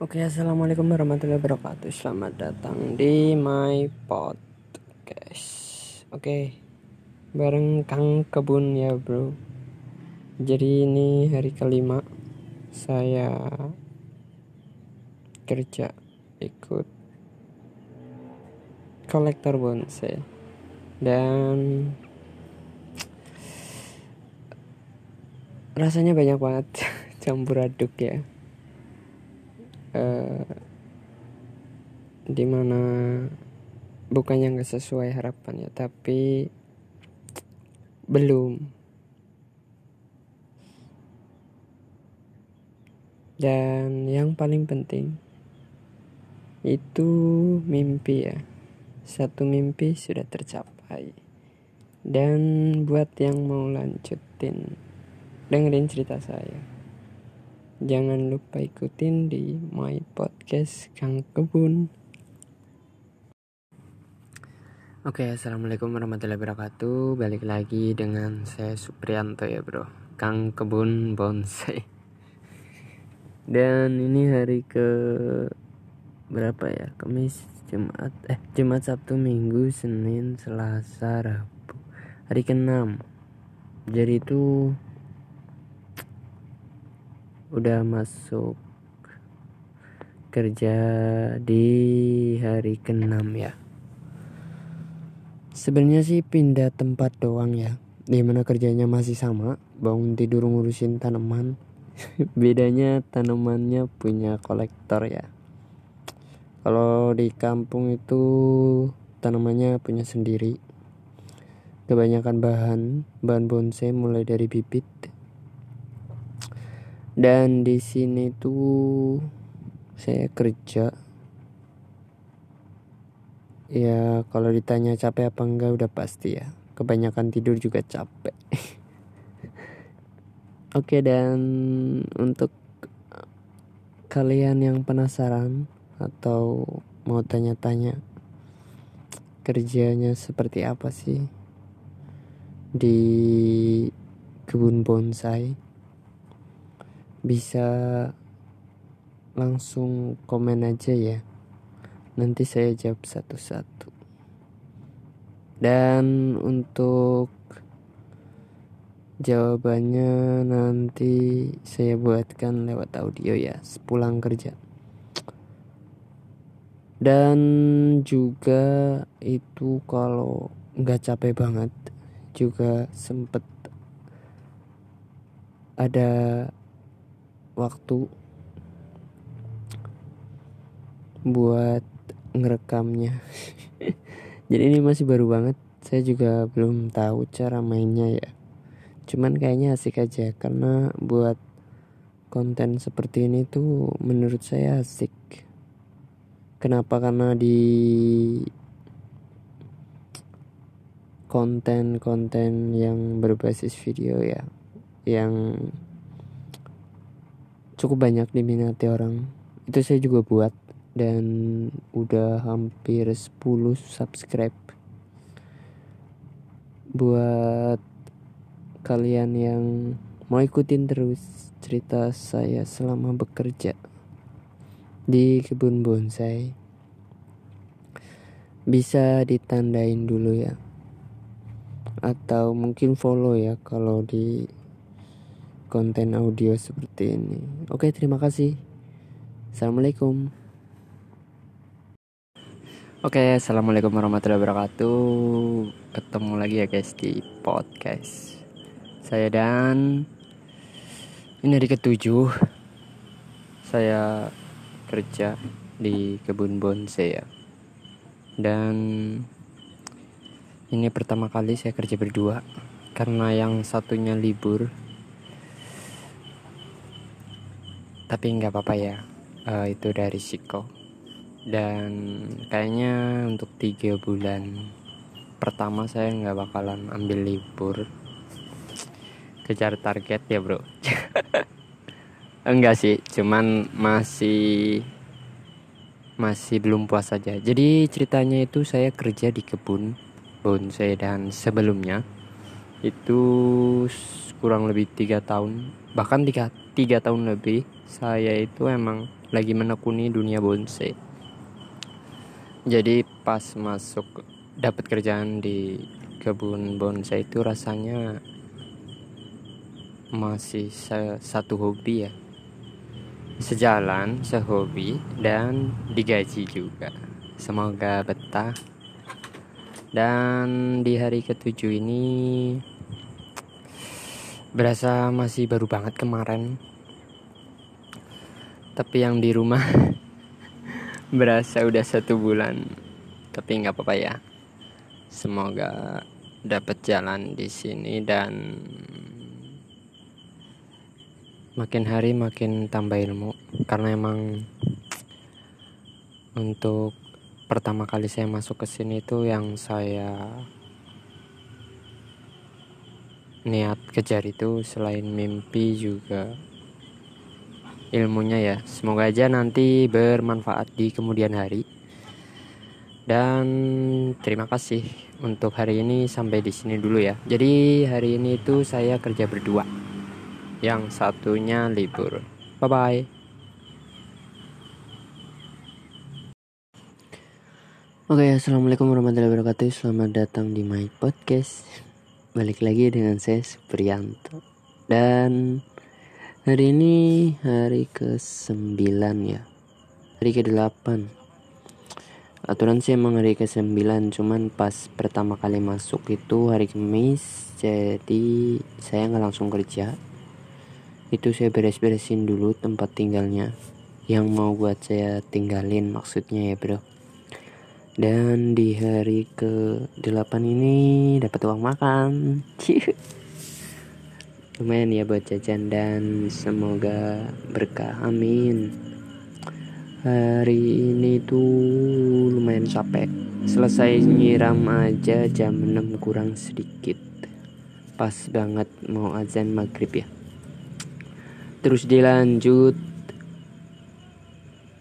Oke, assalamualaikum warahmatullahi wabarakatuh. Selamat datang di my podcast. Oke, bareng Kang Kebun ya bro. Jadi ini hari kelima saya kerja ikut kolektor bonsai dan rasanya banyak banget campur aduk ya uh, di mana bukannya nggak sesuai harapan ya tapi belum. Dan yang paling penting itu mimpi ya. Satu mimpi sudah tercapai. Dan buat yang mau lanjutin dengerin cerita saya Jangan lupa ikutin di my podcast Kang Kebun. Oke, assalamualaikum warahmatullahi wabarakatuh. Balik lagi dengan saya Suprianto ya bro, Kang Kebun Bonsai. Dan ini hari ke berapa ya? Kamis, Jumat, eh Jumat, Sabtu, Minggu, Senin, Selasa, Rabu. Hari ke-6. Jadi itu udah masuk kerja di hari ke-6 ya. Sebenarnya sih pindah tempat doang ya di mana kerjanya masih sama. Bangun tidur ngurusin tanaman. Bedanya tanamannya punya kolektor ya. Kalau di kampung itu tanamannya punya sendiri. Kebanyakan bahan bahan bonsai mulai dari bibit dan di sini tuh saya kerja. Ya kalau ditanya capek apa enggak udah pasti ya. Kebanyakan tidur juga capek. Oke dan untuk kalian yang penasaran atau mau tanya-tanya kerjanya seperti apa sih di kebun bonsai bisa langsung komen aja ya. Nanti saya jawab satu-satu. Dan untuk jawabannya nanti saya buatkan lewat audio ya sepulang kerja. Dan juga itu kalau nggak capek banget juga sempet ada waktu buat ngerekamnya. Jadi ini masih baru banget. Saya juga belum tahu cara mainnya ya. Cuman kayaknya asik aja karena buat konten seperti ini tuh menurut saya asik. Kenapa? Karena di konten-konten yang berbasis video ya yang cukup banyak diminati orang. Itu saya juga buat dan udah hampir 10 subscribe. Buat kalian yang mau ikutin terus cerita saya selama bekerja di kebun bonsai bisa ditandain dulu ya. Atau mungkin follow ya kalau di konten audio seperti ini. Oke, terima kasih. Assalamualaikum. Oke, assalamualaikum warahmatullahi wabarakatuh. Ketemu lagi ya guys di podcast saya dan ini hari ketujuh saya kerja di kebun bonsai ya. Dan ini pertama kali saya kerja berdua karena yang satunya libur tapi nggak apa-apa ya. Uh, itu dari risiko dan kayaknya untuk tiga bulan pertama saya nggak bakalan ambil libur. Kejar target ya bro. Enggak sih cuman masih masih belum puas saja jadi ceritanya itu saya kerja di kebun bonsai dan sebelumnya itu kurang lebih tiga tahun bahkan tiga tiga tahun lebih saya itu emang lagi menekuni dunia bonsai. Jadi pas masuk dapat kerjaan di kebun bonsai itu rasanya masih satu hobi ya. Sejalan sehobi dan digaji juga. Semoga betah. Dan di hari ketujuh ini berasa masih baru banget kemarin tapi yang di rumah berasa udah satu bulan. Tapi nggak apa-apa ya. Semoga dapat jalan di sini dan makin hari makin tambah ilmu. Karena emang untuk pertama kali saya masuk ke sini itu yang saya niat kejar itu selain mimpi juga ilmunya ya semoga aja nanti bermanfaat di kemudian hari dan terima kasih untuk hari ini sampai di sini dulu ya jadi hari ini itu saya kerja berdua yang satunya libur bye bye Oke, assalamualaikum warahmatullahi wabarakatuh. Selamat datang di my podcast. Balik lagi dengan saya Supriyanto. Dan Hari ini hari ke-9 ya. Hari ke-8. Aturan sih emang hari ke-9, cuman pas pertama kali masuk itu hari Kamis, jadi saya nggak langsung kerja. Itu saya beres-beresin dulu tempat tinggalnya yang mau buat saya tinggalin maksudnya ya, Bro. Dan di hari ke-8 ini dapat uang makan. Lumayan ya buat jajan dan semoga berkah amin. Hari ini tuh lumayan capek. Selesai nyiram aja jam 6 kurang sedikit. Pas banget mau azan maghrib ya. Terus dilanjut.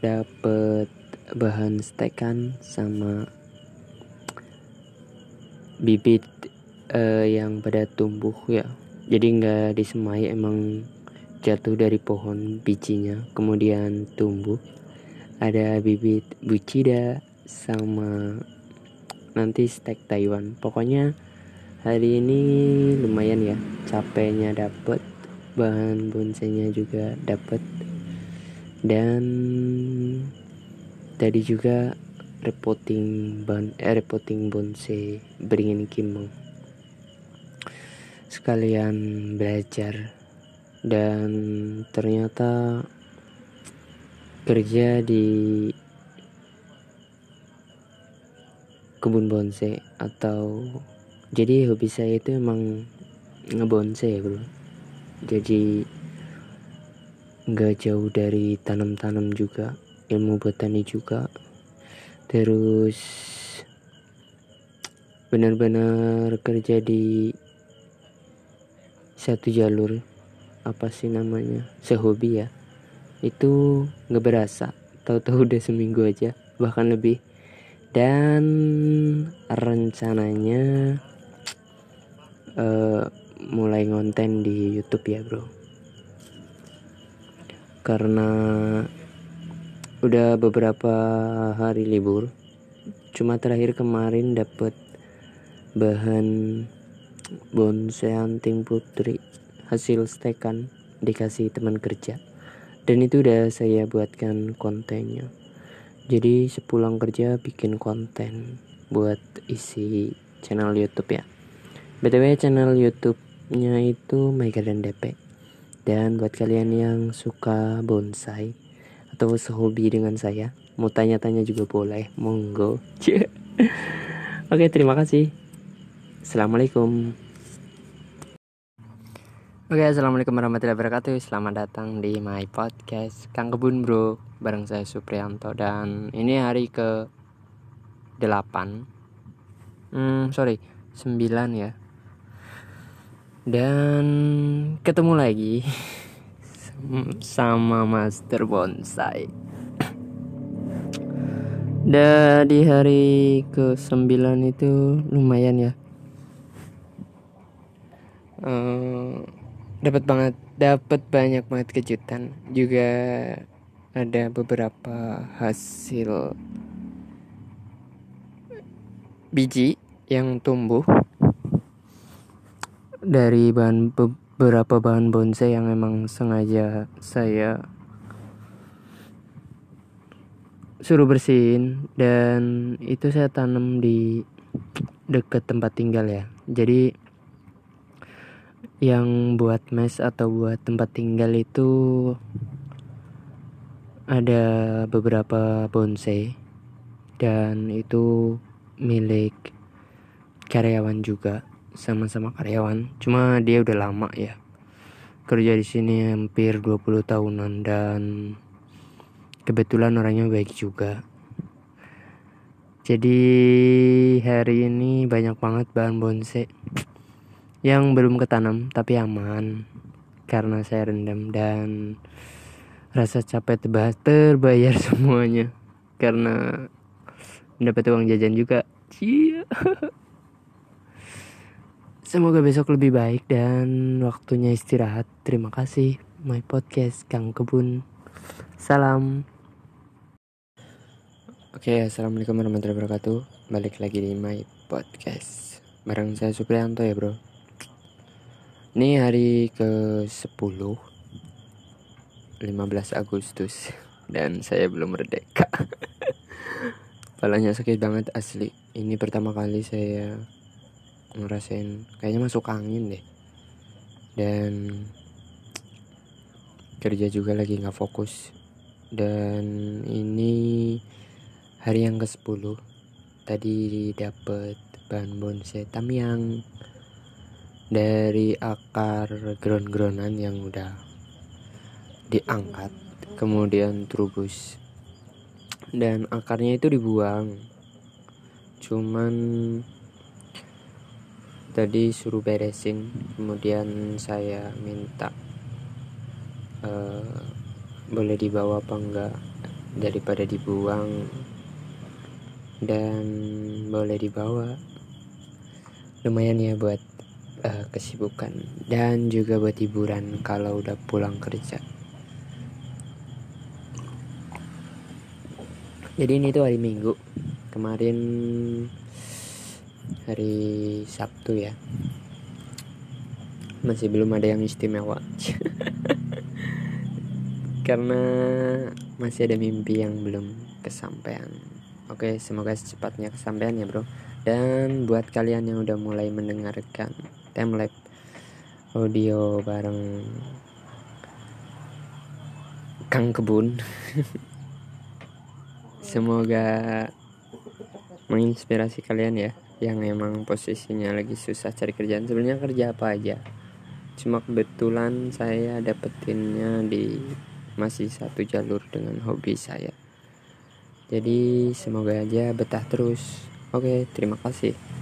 Dapet bahan stekan sama bibit uh, yang pada tumbuh ya jadi nggak disemai emang jatuh dari pohon bijinya kemudian tumbuh. Ada bibit bucida sama nanti steak Taiwan. Pokoknya hari ini lumayan ya capeknya dapet bahan bonsainya juga dapet. Dan tadi juga reporting ban eh, reporting bonsai beringin kimong sekalian belajar. Dan ternyata kerja di kebun bonsai atau jadi hobi saya itu emang ngebonsai ya bro. Jadi nggak jauh dari tanam-tanam juga ilmu botani juga. Terus benar-benar kerja di satu jalur apa sih namanya sehobi ya. Itu nggak berasa tahu-tahu udah seminggu aja bahkan lebih. Dan rencananya uh, mulai ngonten di YouTube ya bro. Karena udah beberapa hari libur cuma terakhir kemarin dapat bahan bonsai anting putri hasil stekan dikasih teman kerja. Dan itu udah saya buatkan kontennya. Jadi sepulang kerja bikin konten buat isi channel YouTube ya. Btw channel YouTube-nya itu Mega dan DP dan buat kalian yang suka bonsai atau sehobi dengan saya mau tanya-tanya juga boleh. Monggo. Oke terima kasih Assalamualaikum. Oke, assalamualaikum warahmatullahi wabarakatuh. Selamat datang di my podcast Kang Kebun Bro, bareng saya Supriyanto dan ini hari ke 8 Hmm, sorry, 9 ya. Dan ketemu lagi sama Master Bonsai. Dan di hari ke 9 itu lumayan ya dapat banget dapat banyak banget kejutan. Juga ada beberapa hasil biji yang tumbuh dari bahan beberapa bahan bonsai yang emang sengaja saya suruh bersihin. Dan itu saya tanam di dekat tempat tinggal ya. Jadi yang buat mes atau buat tempat tinggal itu ada beberapa bonsai dan itu milik karyawan juga sama-sama karyawan. Cuma dia udah lama ya kerja di sini hampir 20 tahunan dan kebetulan orangnya baik juga. Jadi hari ini banyak banget bahan bonsai yang belum ketanam tapi aman karena saya rendam dan rasa capek tebas terbayar semuanya karena dapat uang jajan juga Cia. Semoga besok lebih baik dan waktunya istirahat. Terima kasih, my podcast Kang Kebun. Salam. Oke, assalamualaikum warahmatullahi wabarakatuh. Balik lagi di my podcast. Bareng saya Supriyanto ya, bro. Ini hari ke 10 15 Agustus dan saya belum merdeka. Palanya sakit banget asli. Ini pertama kali saya ngerasain kayaknya masuk angin deh. Dan kerja juga lagi nggak fokus. Dan ini hari yang ke-10. Tadi dapet bahan bonsai yang dari akar ground-groundan yang udah diangkat kemudian terubus. Dan akarnya itu dibuang. Cuman tadi suruh beresin kemudian saya minta uh, boleh dibawa apa enggak daripada dibuang. Dan boleh dibawa. Lumayan ya buat uh, kesibukan dan juga buat hiburan kalau udah pulang kerja. Jadi ini tuh hari minggu. Kemarin hari Sabtu ya. Masih belum ada yang istimewa. Karena masih ada mimpi yang belum kesampaian. Oke semoga secepatnya kesampaian ya bro. Dan buat kalian yang udah mulai mendengarkan timelapse audio bareng Kang Kebun. Semoga menginspirasi kalian ya yang emang posisinya lagi susah cari kerjaan. Sebenarnya kerja apa aja? Cuma kebetulan saya dapetinnya di masih satu jalur dengan hobi saya. Jadi semoga aja betah terus. Oke terima kasih